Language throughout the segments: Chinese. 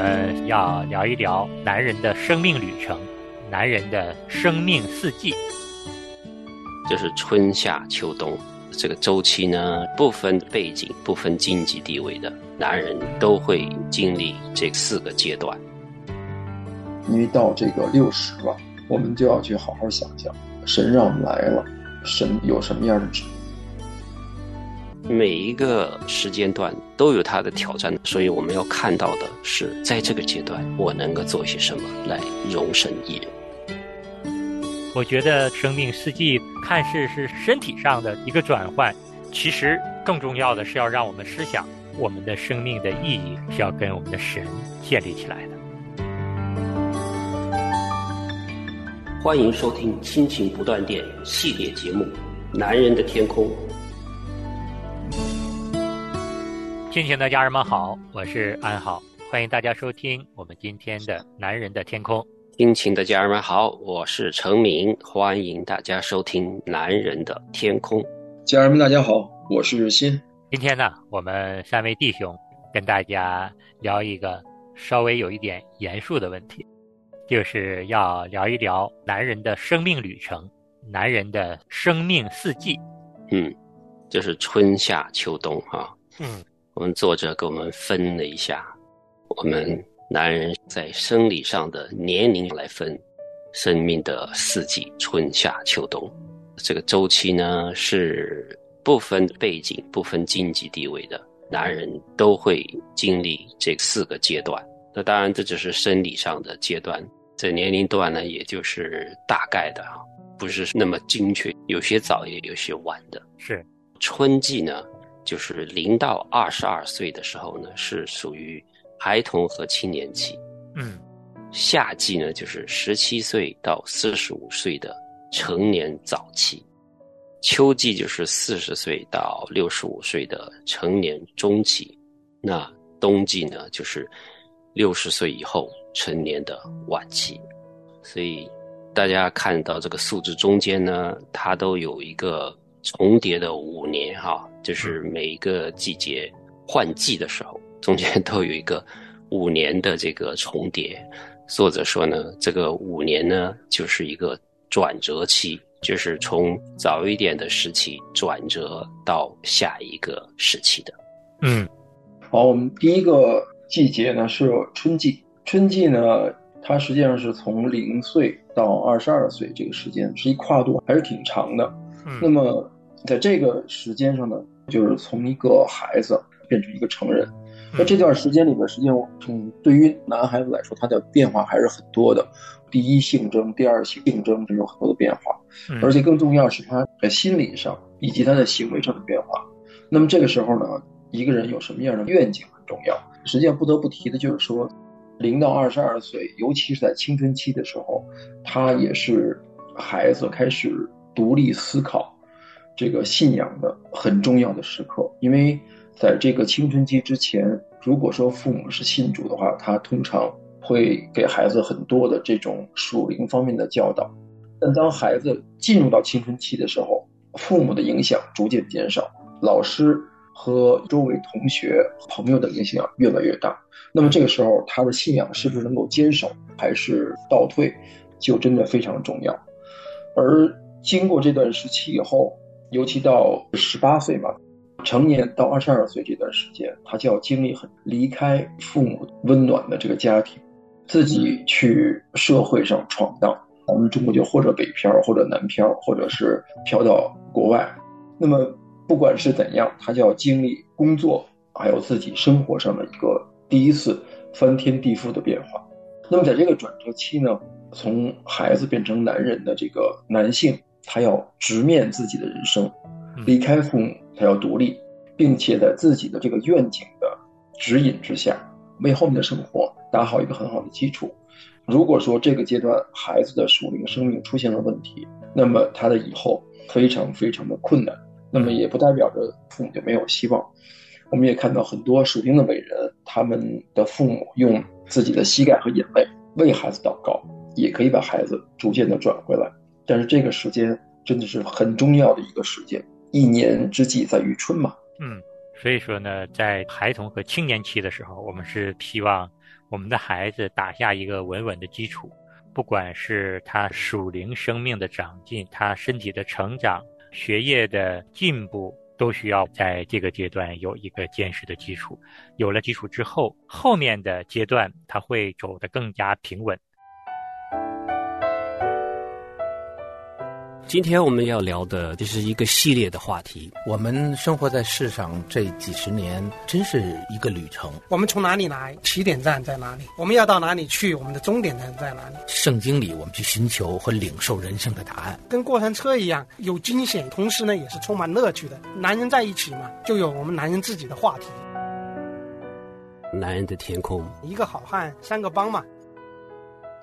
们要聊一聊男人的生命旅程，男人的生命四季，就是春夏秋冬这个周期呢，不分背景、不分经济地位的男人都会经历这四个阶段。因为到这个六十了，我们就要去好好想想，神让我们来了，神有什么样的旨意？每一个时间段都有它的挑战，所以我们要看到的是，在这个阶段，我能够做些什么来容身一人。我觉得生命四季看似是身体上的一个转换，其实更重要的是要让我们思想，我们的生命的意义是要跟我们的神建立起来的。欢迎收听《亲情不断电》系列节目《男人的天空》。亲情的家人们好，我是安好，欢迎大家收听我们今天的《男人的天空》。亲情的家人们好，我是程明，欢迎大家收听《男人的天空》。家人们大家好，我是新。今天呢，我们三位弟兄跟大家聊一个稍微有一点严肃的问题。就是要聊一聊男人的生命旅程，男人的生命四季。嗯，就是春夏秋冬哈。嗯，我们作者给我们分了一下，我们男人在生理上的年龄来分，生命的四季春夏秋冬，这个周期呢是不分背景、不分经济地位的男人都会经历这四个阶段。那当然，这只是生理上的阶段。这年龄段呢，也就是大概的啊，不是那么精确，有些早也有些晚的。是春季呢，就是零到二十二岁的时候呢，是属于孩童和青年期。嗯，夏季呢，就是十七岁到四十五岁的成年早期。秋季就是四十岁到六十五岁的成年中期。那冬季呢，就是六十岁以后。成年的晚期，所以大家看到这个数字中间呢，它都有一个重叠的五年哈，就是每一个季节换季的时候，中间 都有一个五年的这个重叠。作者说呢，这个五年呢就是一个转折期，就是从早一点的时期转折到下一个时期的。嗯，好，我们第一个季节呢是春季。春季呢，它实际上是从零岁到二十二岁这个时间，是一跨度还是挺长的。那么在这个时间上呢，就是从一个孩子变成一个成人。那这段时间里边，实际上从对于男孩子来说，他的变化还是很多的。第一性征，第二性征，这有很多的变化。而且更重要是他在心理上以及他的行为上的变化。那么这个时候呢，一个人有什么样的愿景很重要。实际上不得不提的就是说。零到二十二岁，尤其是在青春期的时候，他也是孩子开始独立思考这个信仰的很重要的时刻。因为在这个青春期之前，如果说父母是信主的话，他通常会给孩子很多的这种属灵方面的教导。但当孩子进入到青春期的时候，父母的影响逐渐减少，老师。和周围同学、朋友的影响越来越大，那么这个时候他的信仰是不是能够坚守，还是倒退，就真的非常重要。而经过这段时期以后，尤其到十八岁嘛，成年到二十二岁这段时间，他就要经历很离开父母温暖的这个家庭，自己去社会上闯荡。我们中国就或者北漂，或者南漂，或者是漂到国外，那么。不管是怎样，他就要经历工作，还有自己生活上的一个第一次翻天地覆的变化。那么在这个转折期呢，从孩子变成男人的这个男性，他要直面自己的人生，离开父母，他要独立，并且在自己的这个愿景的指引之下，为后面的生活打好一个很好的基础。如果说这个阶段孩子的属灵生命出现了问题，那么他的以后非常非常的困难。那么也不代表着父母就没有希望。我们也看到很多属灵的伟人，他们的父母用自己的膝盖和眼泪为孩子祷告，也可以把孩子逐渐的转回来。但是这个时间真的是很重要的一个时间，一年之计在于春嘛。嗯，所以说呢，在孩童和青年期的时候，我们是希望我们的孩子打下一个稳稳的基础，不管是他属灵生命的长进，他身体的成长，学业的进步，都需要在这个阶段有一个坚实的基础。有了基础之后，后面的阶段他会走得更加平稳。今天我们要聊的这是一个系列的话题。我们生活在世上这几十年，真是一个旅程。我们从哪里来？起点站在哪里？我们要到哪里去？我们的终点站在哪里？圣经里，我们去寻求和领受人生的答案。跟过山车一样，有惊险，同时呢，也是充满乐趣的。男人在一起嘛，就有我们男人自己的话题。男人的天空，一个好汉，三个帮嘛。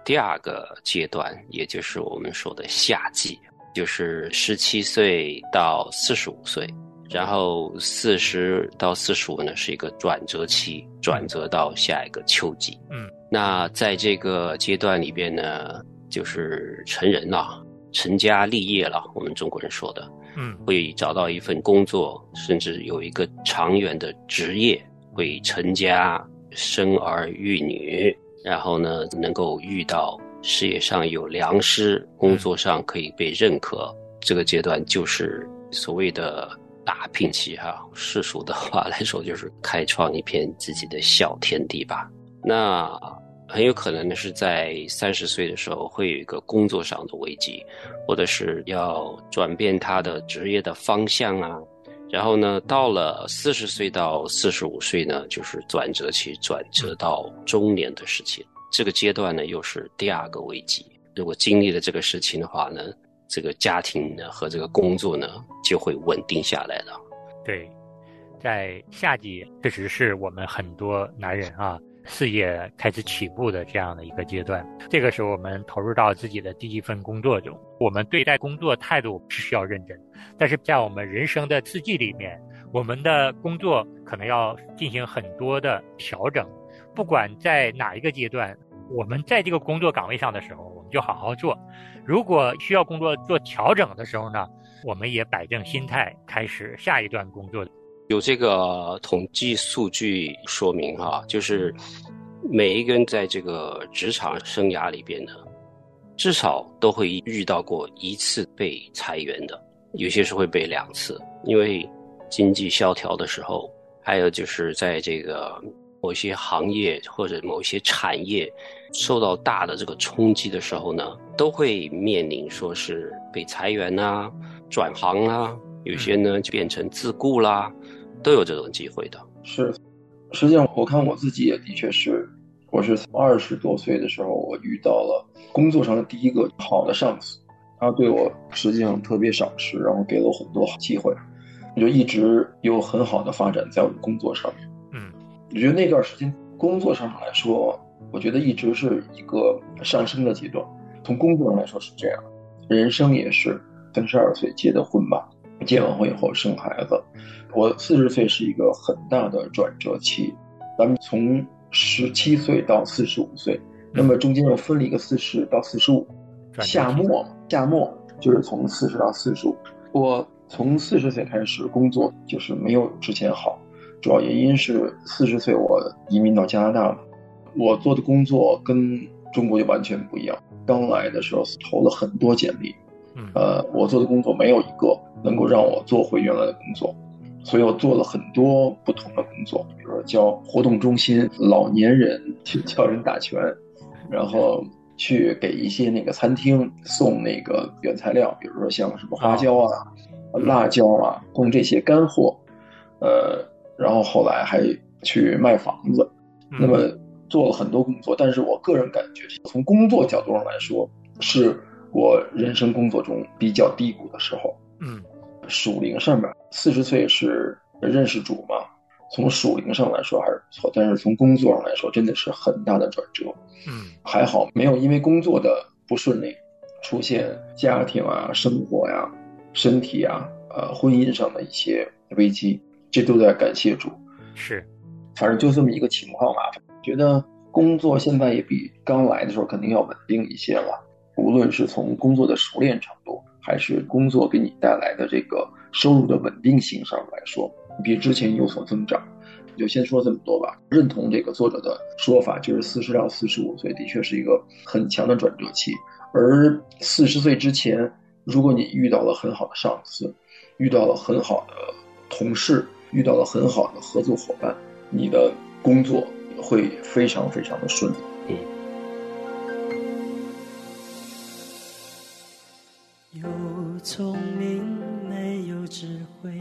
第二个阶段，也就是我们说的夏季。就是十七岁到四十五岁，然后四十到四十五呢是一个转折期，转折到下一个秋季。嗯，那在这个阶段里边呢，就是成人了，成家立业了，我们中国人说的，嗯，会找到一份工作，甚至有一个长远的职业，会成家生儿育女，然后呢能够遇到。事业上有良师，工作上可以被认可，这个阶段就是所谓的打拼期哈。世俗的话来说，就是开创一片自己的小天地吧。那很有可能呢是在三十岁的时候会有一个工作上的危机，或者是要转变他的职业的方向啊。然后呢，到了四十岁到四十五岁呢，就是转折期，转折到中年的时期。这个阶段呢，又是第二个危机。如果经历了这个事情的话呢，这个家庭呢和这个工作呢就会稳定下来了。对，在夏季确实是我们很多男人啊事业开始起步的这样的一个阶段。这个时候，我们投入到自己的第一份工作中，我们对待工作态度是需要认真。但是在我们人生的四季里面，我们的工作可能要进行很多的调整。不管在哪一个阶段，我们在这个工作岗位上的时候，我们就好好做；如果需要工作做调整的时候呢，我们也摆正心态，开始下一段工作。有这个统计数据说明哈，就是每一个人在这个职场生涯里边呢，至少都会遇到过一次被裁员的，有些是会被两次，因为经济萧条的时候，还有就是在这个。某些行业或者某些产业受到大的这个冲击的时候呢，都会面临说是被裁员啊、转行啊，有些呢就变成自雇啦，都有这种机会的。是，实际上我看我自己也的确是，我是从二十多岁的时候，我遇到了工作上的第一个好的上司，他对我实际上特别赏识，然后给了我很多好机会，我就一直有很好的发展在我的工作上面。我觉得那段时间工作上来说，我觉得一直是一个上升的阶段。从工作上来说是这样，人生也是三十二岁结的婚吧，结完婚以后生孩子。我四十岁是一个很大的转折期，咱们从十七岁到四十五岁，那么中间又分了一个四十到四十五，夏末嘛，夏末就是从四十到四十五。我从四十岁开始工作，就是没有之前好。主要原因是四十岁我移民到加拿大了，我做的工作跟中国就完全不一样。刚来的时候投了很多简历，呃，我做的工作没有一个能够让我做回原来的工作，所以我做了很多不同的工作，比如说教活动中心老年人去教人打拳，然后去给一些那个餐厅送那个原材料，比如说像什么花椒啊、辣椒啊，供这些干货，呃。然后后来还去卖房子，那么做了很多工作。但是我个人感觉，从工作角度上来说，是我人生工作中比较低谷的时候。嗯，属灵上面，四十岁是认识主嘛？从属灵上来说还是不错，但是从工作上来说，真的是很大的转折。嗯，还好没有因为工作的不顺利，出现家庭啊、生活呀、身体啊、呃婚姻上的一些危机。这都在感谢主，是，反正就这么一个情况吧。觉得工作现在也比刚来的时候肯定要稳定一些了，无论是从工作的熟练程度，还是工作给你带来的这个收入的稳定性上来说，比之前有所增长。就先说这么多吧。认同这个作者的说法，就是四十到四十五岁的确是一个很强的转折期，而四十岁之前，如果你遇到了很好的上司，遇到了很好的同事，遇到了很好的合作伙伴，你的工作会非常非常的顺利。有聪明没有智慧，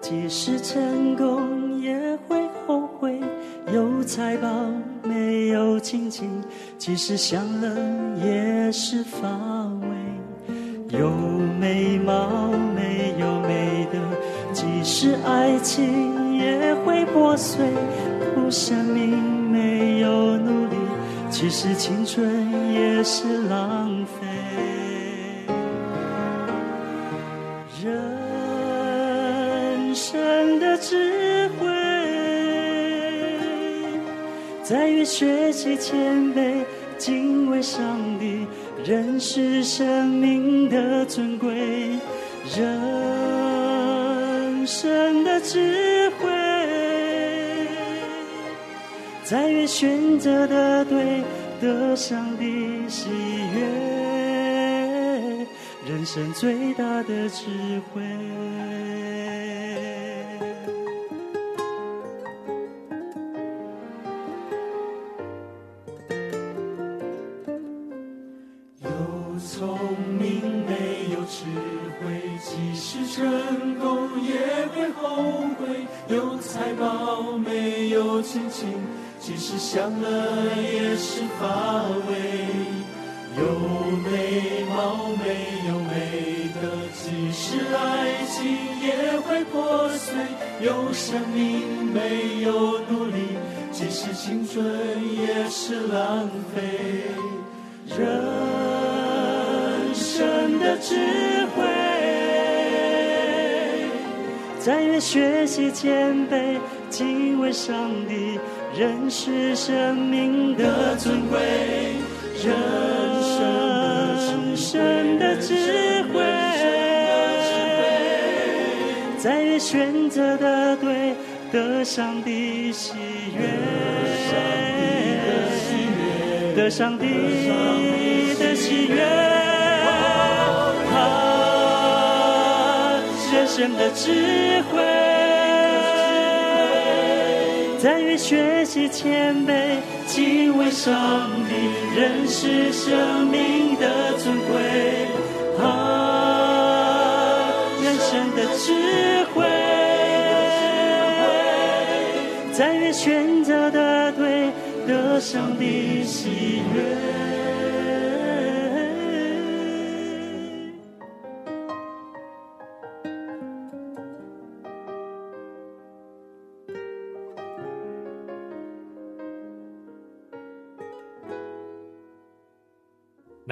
即使成功也会后悔；有财宝没有亲情，即使享乐也是乏味；有美貌没有美德，即使爱情也会破碎；不生命没有努力，其实青春也是浪费。人生的智慧在于学习谦卑，敬畏上帝，认识生命的尊贵。人生的智慧在于选择的对，得上帝喜悦。人生最大的智慧。即使享乐也是乏味，有美貌没有美德，即使爱情也会破碎，有生命没有努力，即使青春也是浪费。人生的智慧，在于学习谦卑，敬畏上帝。认识生命的尊贵，人生的智慧，在于选择的对，得上帝喜悦，得上帝的喜悦，生的智慧。在于学习谦卑，敬畏上帝，认识生命的尊贵，啊，人生的智慧，在于选择的对，得上帝喜悦。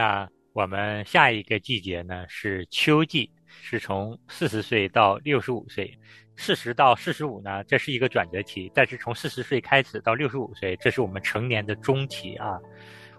那我们下一个季节呢是秋季，是从四十岁到六十五岁，四十到四十五呢，这是一个转折期。但是从四十岁开始到六十五岁，这是我们成年的中期啊。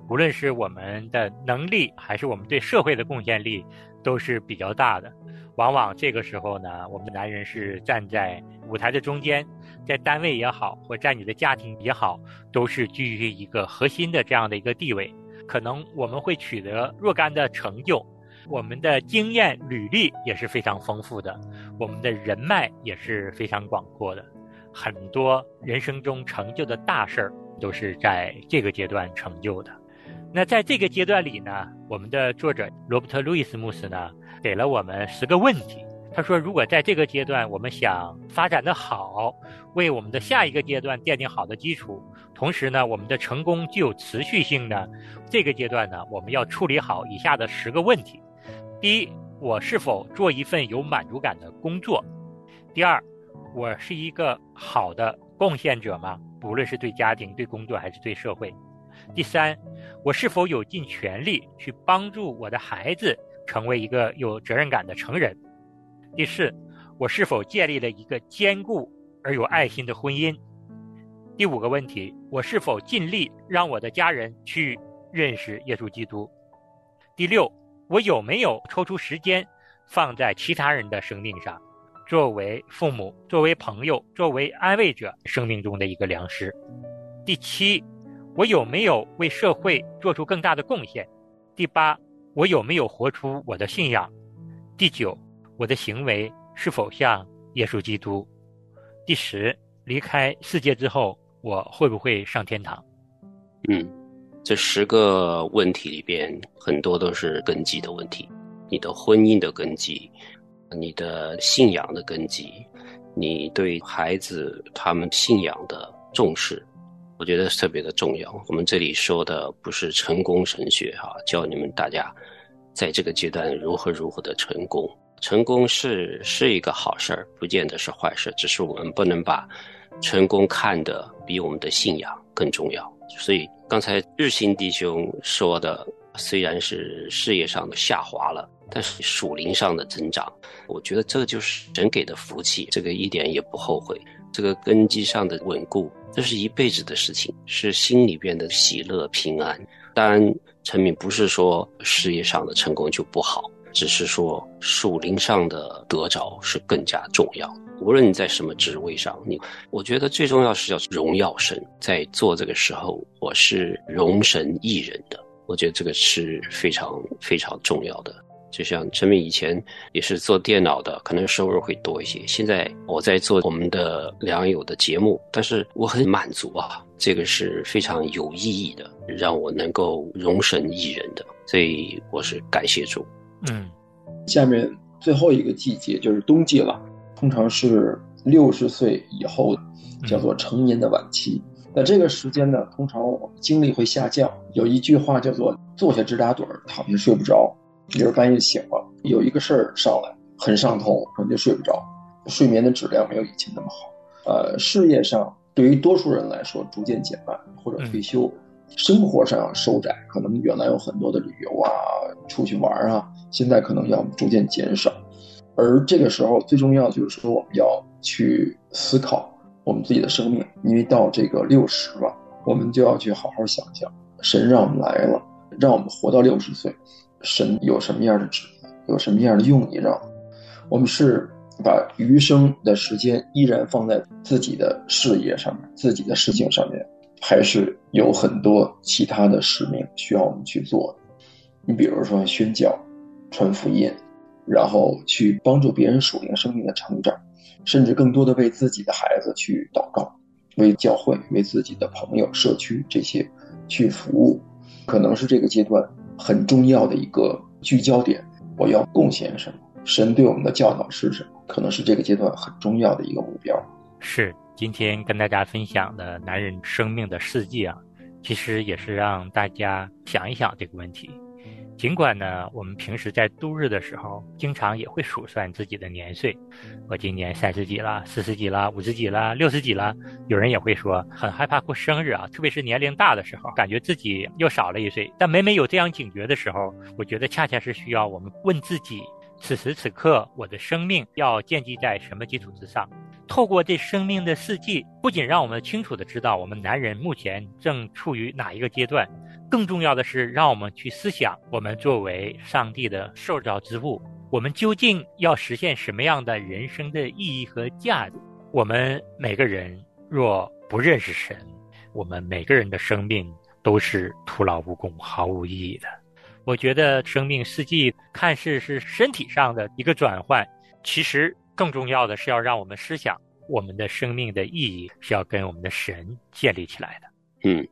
无论是我们的能力，还是我们对社会的贡献力，都是比较大的。往往这个时候呢，我们的男人是站在舞台的中间，在单位也好，或在你的家庭也好，都是居于一个核心的这样的一个地位。可能我们会取得若干的成就，我们的经验履历也是非常丰富的，我们的人脉也是非常广阔的，很多人生中成就的大事儿都是在这个阶段成就的。那在这个阶段里呢，我们的作者罗伯特·路易斯·穆斯呢，给了我们十个问题。他说，如果在这个阶段我们想发展的好，为我们的下一个阶段奠定好的基础。同时呢，我们的成功具有持续性呢。这个阶段呢，我们要处理好以下的十个问题：第一，我是否做一份有满足感的工作？第二，我是一个好的贡献者吗？不论是对家庭、对工作还是对社会。第三，我是否有尽全力去帮助我的孩子成为一个有责任感的成人？第四，我是否建立了一个坚固而有爱心的婚姻？第五个问题，我是否尽力让我的家人去认识耶稣基督？第六，我有没有抽出时间放在其他人的生命上？作为父母、作为朋友、作为安慰者生命中的一个良师。第七，我有没有为社会做出更大的贡献？第八，我有没有活出我的信仰？第九，我的行为是否像耶稣基督？第十，离开世界之后，我会不会上天堂？嗯，这十个问题里边，很多都是根基的问题。你的婚姻的根基，你的信仰的根基，你对孩子他们信仰的重视。我觉得特别的重要。我们这里说的不是成功神学哈，教你们大家在这个阶段如何如何的成功。成功是是一个好事儿，不见得是坏事。只是我们不能把成功看得比我们的信仰更重要。所以刚才日新弟兄说的，虽然是事业上的下滑了，但是属灵上的增长，我觉得这就是神给的福气，这个一点也不后悔。这个根基上的稳固，这是一辈子的事情，是心里边的喜乐平安。当然，陈敏不是说事业上的成功就不好，只是说属灵上的得着是更加重要。无论你在什么职位上，你我觉得最重要是要荣耀神。在做这个时候，我是荣神益人的，我觉得这个是非常非常重要的。就像陈明以前也是做电脑的，可能收入会多一些。现在我在做我们的良友的节目，但是我很满足啊，这个是非常有意义的，让我能够荣神益人的，所以我是感谢主。嗯，下面最后一个季节就是冬季了，通常是六十岁以后，叫做成年的晚期。那这个时间呢，通常精力会下降。有一句话叫做“坐下直打盹儿，躺下睡不着”。比如半夜醒了，有一个事儿上来，很上头，可能就睡不着，睡眠的质量没有以前那么好。呃，事业上对于多数人来说逐渐减慢或者退休，生活上收窄，可能原来有很多的旅游啊、出去玩啊，现在可能要逐渐减少。而这个时候最重要就是说，我们要去思考我们自己的生命，因为到这个六十了，我们就要去好好想想，神让我们来了，让我们活到六十岁。神有什么样的旨意，有什么样的用意，让我们是把余生的时间依然放在自己的事业上面、自己的事情上面，还是有很多其他的使命需要我们去做？你比如说宣教、传福音，然后去帮助别人属灵生命的成长，甚至更多的为自己的孩子去祷告，为教会、为自己的朋友、社区这些去服务，可能是这个阶段。很重要的一个聚焦点，我要贡献什么？神对我们的教导是什么？可能是这个阶段很重要的一个目标。是今天跟大家分享的男人生命的世纪啊，其实也是让大家想一想这个问题。尽管呢，我们平时在度日的时候，经常也会数算自己的年岁。我今年三十几了，四十几了，五十几了，六十几了。有人也会说很害怕过生日啊，特别是年龄大的时候，感觉自己又少了一岁。但每每有这样警觉的时候，我觉得恰恰是需要我们问自己：此时此刻，我的生命要建基在什么基础之上？透过这生命的四季，不仅让我们清楚的知道我们男人目前正处于哪一个阶段。更重要的是，让我们去思想：我们作为上帝的受造之物，我们究竟要实现什么样的人生的意义和价值？我们每个人若不认识神，我们每个人的生命都是徒劳无功、毫无意义的。我觉得生命四季看似是身体上的一个转换，其实更重要的是要让我们思想：我们的生命的意义是要跟我们的神建立起来的。嗯。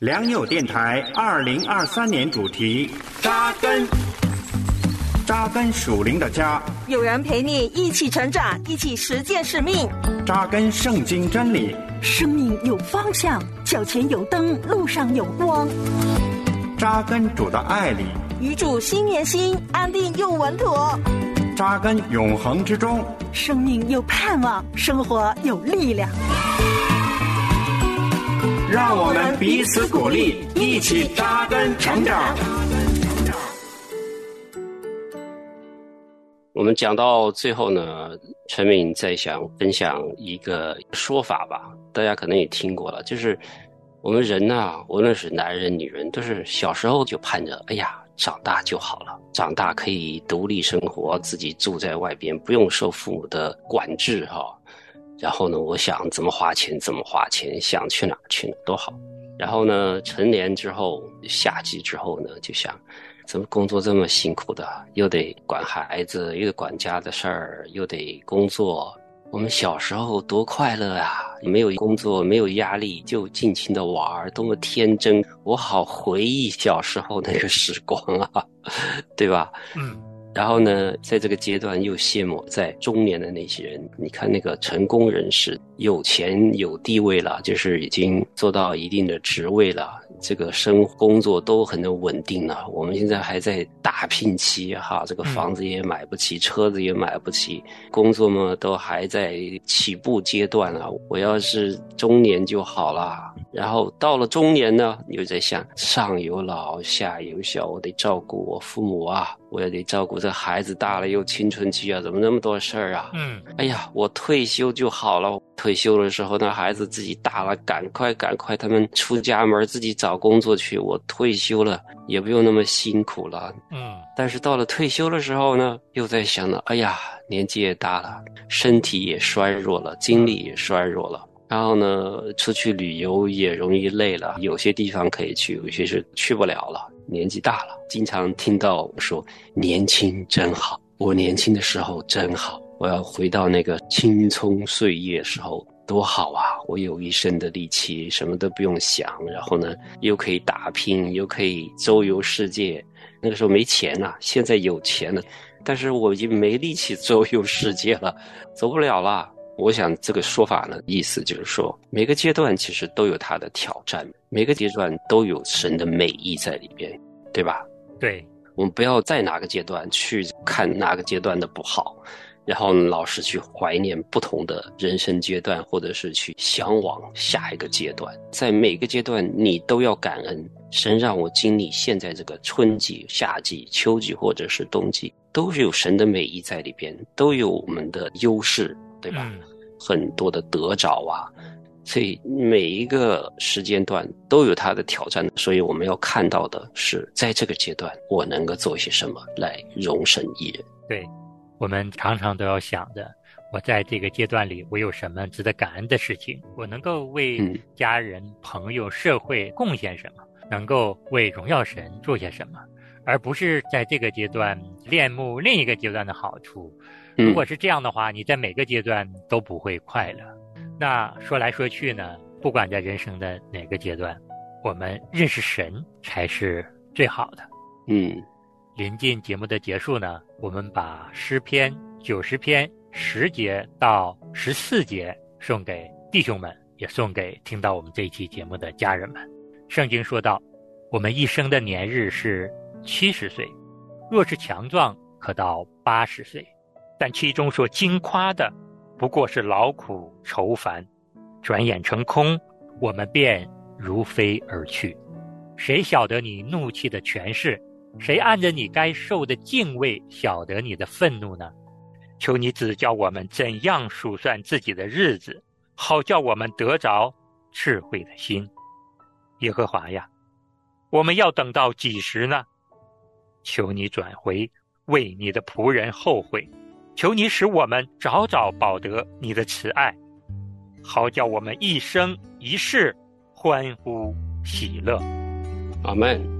良友电台二零二三年主题：扎根，扎根属灵的家。有人陪你一起成长，一起实践使命。扎根圣经真理，生命有方向，脚前有灯，路上有光。扎根主的爱里，与主心连心，安定又稳妥。扎根永恒之中，生命有盼望，生活有力量。让我们彼此鼓励，一起扎根成长。我们讲到最后呢，陈敏在想分享一个说法吧，大家可能也听过了，就是我们人呐，无论是男人女人，都是小时候就盼着，哎呀。长大就好了，长大可以独立生活，自己住在外边，不用受父母的管制哈。然后呢，我想怎么花钱怎么花钱，想去哪去哪都好。然后呢，成年之后，夏季之后呢，就想，怎么工作这么辛苦的，又得管孩子，又得管家的事儿，又得工作。我们小时候多快乐啊！没有工作，没有压力，就尽情的玩儿，多么天真！我好回忆小时候那个时光啊，对吧？嗯。然后呢，在这个阶段又羡慕在中年的那些人。你看那个成功人士，有钱有地位了，就是已经做到一定的职位了。这个生工作都很稳定了，我们现在还在打拼期哈，这个房子也买不起，车子也买不起，工作嘛都还在起步阶段了。我要是中年就好了。然后到了中年呢，又在想上有老下有小，我得照顾我父母啊，我也得照顾这孩子大了又青春期啊，怎么那么多事儿啊？嗯，哎呀，我退休就好了。退休的时候，那孩子自己大了，赶快赶快，他们出家门自己找工作去。我退休了，也不用那么辛苦了。嗯，但是到了退休的时候呢，又在想呢，哎呀，年纪也大了，身体也衰弱了，精力也衰弱了。然后呢，出去旅游也容易累了，有些地方可以去，有些是去不了了。年纪大了，经常听到说年轻真好，我年轻的时候真好。我要回到那个青葱岁月时候，多好啊！我有一身的力气，什么都不用想，然后呢，又可以打拼，又可以周游世界。那个时候没钱呐，现在有钱了，但是我已经没力气周游世界了，走不了了。我想这个说法呢，意思就是说，每个阶段其实都有它的挑战，每个阶段都有神的美意在里边，对吧？对，我们不要在哪个阶段去看哪个阶段的不好。然后老是去怀念不同的人生阶段，或者是去向往下一个阶段。在每个阶段，你都要感恩神让我经历现在这个春季、夏季、秋季，或者是冬季，都是有神的美意在里边，都有我们的优势，对吧？很多的得着啊，所以每一个时间段都有它的挑战。所以我们要看到的是，在这个阶段，我能够做些什么来容身一人。对。我们常常都要想着，我在这个阶段里，我有什么值得感恩的事情？我能够为家人、朋友、社会贡献什么？能够为荣耀神做些什么？而不是在这个阶段恋慕另一个阶段的好处。如果是这样的话，你在每个阶段都不会快乐。那说来说去呢，不管在人生的哪个阶段，我们认识神才是最好的。嗯。临近节目的结束呢，我们把诗篇九十篇十节到十四节送给弟兄们，也送给听到我们这一期节目的家人们。圣经说道：“我们一生的年日是七十岁，若是强壮，可到八十岁。但其中所惊夸的，不过是劳苦愁烦，转眼成空，我们便如飞而去。谁晓得你怒气的权势？”谁按着你该受的敬畏晓得你的愤怒呢？求你指教我们怎样数算自己的日子，好叫我们得着智慧的心。耶和华呀，我们要等到几时呢？求你转回，为你的仆人后悔。求你使我们早早保得你的慈爱，好叫我们一生一世欢呼喜乐。阿门。